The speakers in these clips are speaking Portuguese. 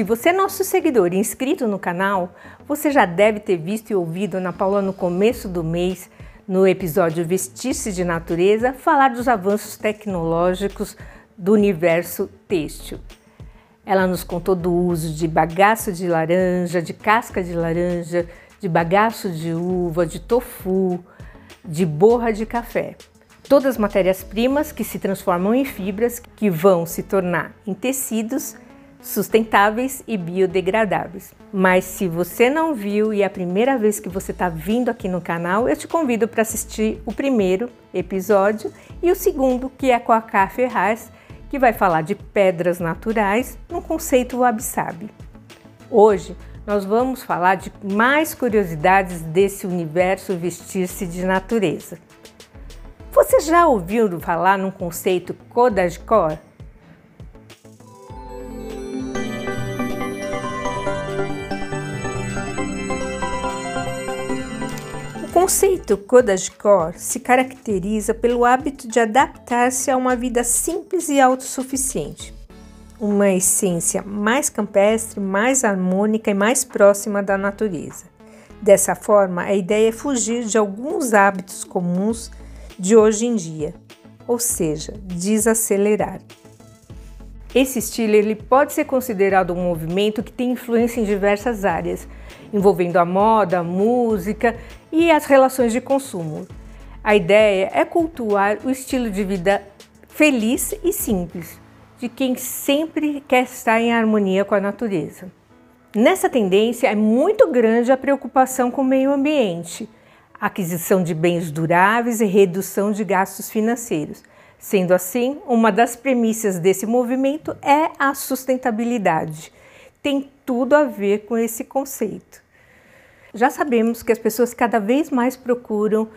Se você é nosso seguidor e inscrito no canal, você já deve ter visto e ouvido Ana Paula no começo do mês, no episódio Vestir-se de Natureza, falar dos avanços tecnológicos do universo têxtil. Ela nos contou do uso de bagaço de laranja, de casca de laranja, de bagaço de uva, de tofu, de borra de café. Todas matérias-primas que se transformam em fibras que vão se tornar em tecidos sustentáveis e biodegradáveis. Mas se você não viu e é a primeira vez que você está vindo aqui no canal, eu te convido para assistir o primeiro episódio e o segundo, que é com a Cá Ferraz, que vai falar de pedras naturais no conceito wabi-sabi. Hoje nós vamos falar de mais curiosidades desse universo vestir-se de natureza. Você já ouviu falar num conceito Kodajkor? Conceito Kodajkor se caracteriza pelo hábito de adaptar-se a uma vida simples e autossuficiente, uma essência mais campestre, mais harmônica e mais próxima da natureza. Dessa forma, a ideia é fugir de alguns hábitos comuns de hoje em dia, ou seja, desacelerar. Esse estilo ele pode ser considerado um movimento que tem influência em diversas áreas, envolvendo a moda, a música e as relações de consumo. A ideia é cultuar o estilo de vida feliz e simples, de quem sempre quer estar em harmonia com a natureza. Nessa tendência é muito grande a preocupação com o meio ambiente, aquisição de bens duráveis e redução de gastos financeiros. Sendo assim, uma das premissas desse movimento é a sustentabilidade. Tem tudo a ver com esse conceito. Já sabemos que as pessoas cada vez mais procuram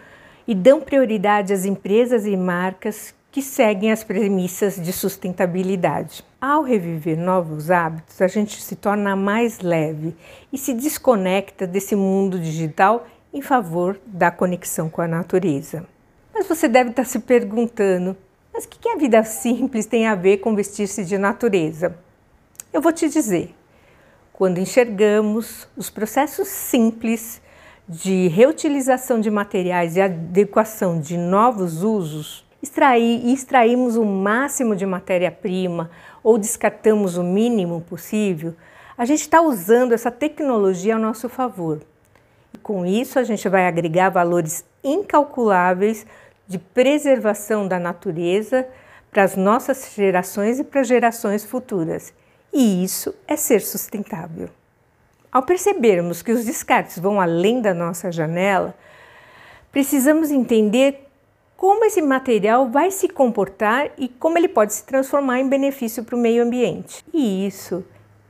e dão prioridade às empresas e marcas que seguem as premissas de sustentabilidade. Ao reviver novos hábitos, a gente se torna mais leve e se desconecta desse mundo digital em favor da conexão com a natureza. Mas você deve estar se perguntando: mas o que a vida simples tem a ver com vestir-se de natureza? Eu vou te dizer quando enxergamos os processos simples de reutilização de materiais e adequação de novos usos, extrair extraímos o máximo de matéria-prima ou descartamos o mínimo possível, a gente está usando essa tecnologia ao nosso favor. E com isso, a gente vai agregar valores incalculáveis de preservação da natureza para as nossas gerações e para gerações futuras. E isso é ser sustentável. Ao percebermos que os descartes vão além da nossa janela, precisamos entender como esse material vai se comportar e como ele pode se transformar em benefício para o meio ambiente. E isso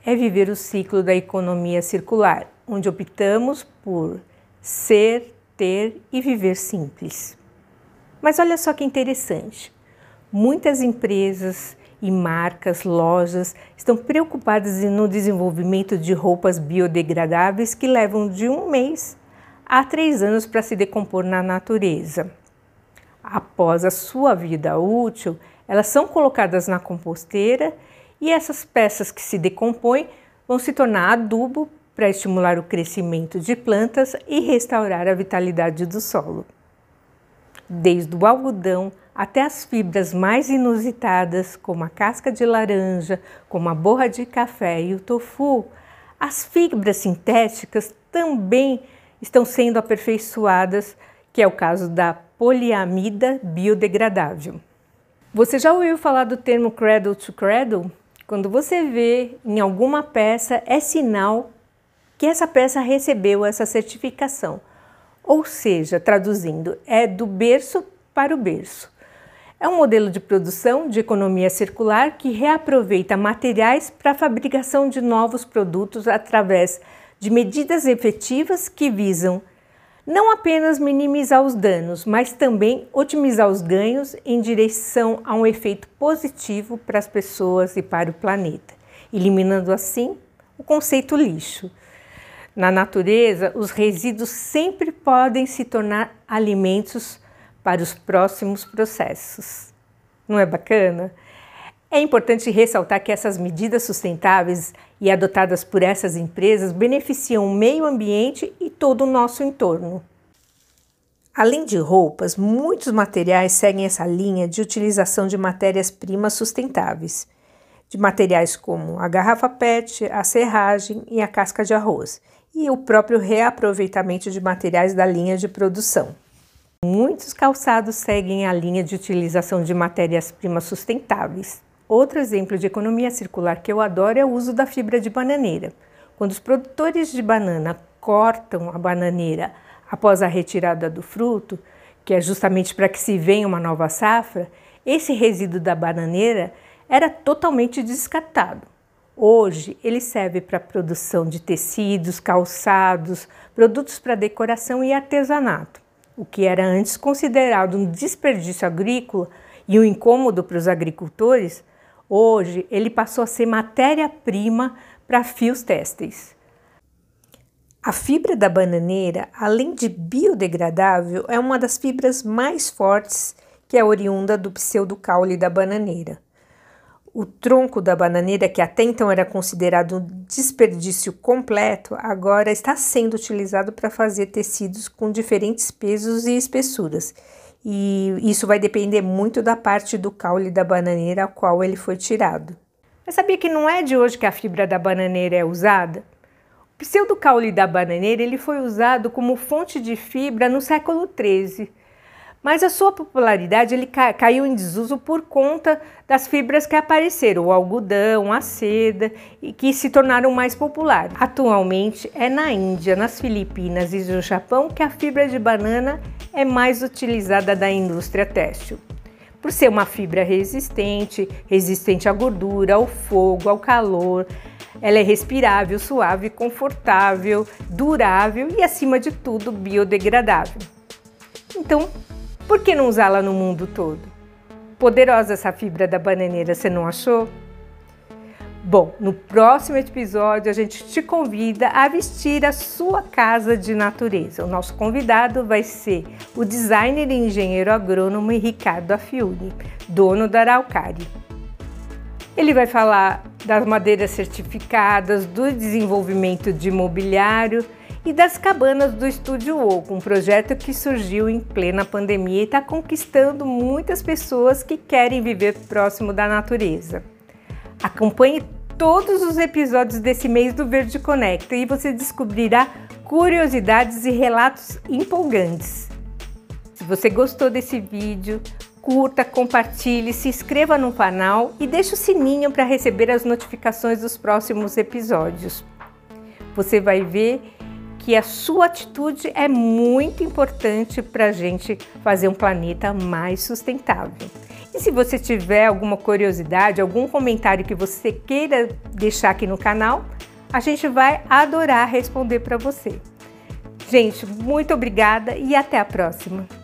é viver o ciclo da economia circular, onde optamos por ser, ter e viver simples. Mas olha só que interessante. Muitas empresas e marcas, lojas estão preocupadas no desenvolvimento de roupas biodegradáveis que levam de um mês a três anos para se decompor na natureza. Após a sua vida útil, elas são colocadas na composteira e essas peças que se decompõem vão se tornar adubo para estimular o crescimento de plantas e restaurar a vitalidade do solo. Desde o algodão até as fibras mais inusitadas, como a casca de laranja, como a borra de café e o tofu, as fibras sintéticas também estão sendo aperfeiçoadas, que é o caso da poliamida biodegradável. Você já ouviu falar do termo cradle to cradle? Quando você vê em alguma peça, é sinal que essa peça recebeu essa certificação. Ou seja, traduzindo, é do berço para o berço. É um modelo de produção de economia circular que reaproveita materiais para a fabricação de novos produtos através de medidas efetivas que visam não apenas minimizar os danos, mas também otimizar os ganhos em direção a um efeito positivo para as pessoas e para o planeta, eliminando assim o conceito lixo. Na natureza, os resíduos sempre podem se tornar alimentos para os próximos processos. Não é bacana? É importante ressaltar que essas medidas sustentáveis e adotadas por essas empresas beneficiam o meio ambiente e todo o nosso entorno. Além de roupas, muitos materiais seguem essa linha de utilização de matérias-primas sustentáveis, de materiais como a garrafa PET, a serragem e a casca de arroz, e o próprio reaproveitamento de materiais da linha de produção. Muitos calçados seguem a linha de utilização de matérias-primas sustentáveis, Outro exemplo de economia circular que eu adoro é o uso da fibra de bananeira. Quando os produtores de banana cortam a bananeira após a retirada do fruto, que é justamente para que se venha uma nova safra, esse resíduo da bananeira era totalmente descartado. Hoje ele serve para a produção de tecidos, calçados, produtos para decoração e artesanato. O que era antes considerado um desperdício agrícola e um incômodo para os agricultores, Hoje ele passou a ser matéria-prima para fios têxteis. A fibra da bananeira, além de biodegradável, é uma das fibras mais fortes que é oriunda do pseudocaule da bananeira. O tronco da bananeira, que até então era considerado um desperdício completo, agora está sendo utilizado para fazer tecidos com diferentes pesos e espessuras e isso vai depender muito da parte do caule da bananeira a qual ele foi tirado. Mas sabia que não é de hoje que a fibra da bananeira é usada? O pseudocaule da bananeira ele foi usado como fonte de fibra no século XIII mas a sua popularidade ele caiu em desuso por conta das fibras que apareceram, o algodão, a seda, e que se tornaram mais populares. Atualmente é na Índia, nas Filipinas e no Japão que a fibra de banana é mais utilizada da indústria têxtil. Por ser uma fibra resistente, resistente à gordura, ao fogo, ao calor, ela é respirável, suave, confortável, durável e, acima de tudo, biodegradável. Então, por que não usá-la no mundo todo? Poderosa essa fibra da bananeira, você não achou? Bom, no próximo episódio a gente te convida a vestir a sua casa de natureza. O nosso convidado vai ser o designer e engenheiro agrônomo Ricardo Afiuni, dono da Araucari. Ele vai falar das madeiras certificadas, do desenvolvimento de mobiliário e das cabanas do Estúdio Oco, um projeto que surgiu em plena pandemia e está conquistando muitas pessoas que querem viver próximo da natureza. Acompanhe todos os episódios desse mês do Verde Conecta e você descobrirá curiosidades e relatos empolgantes. Se você gostou desse vídeo, curta, compartilhe, se inscreva no canal e deixe o sininho para receber as notificações dos próximos episódios. Você vai ver que a sua atitude é muito importante para a gente fazer um planeta mais sustentável. E se você tiver alguma curiosidade, algum comentário que você queira deixar aqui no canal, a gente vai adorar responder para você. Gente, muito obrigada e até a próxima!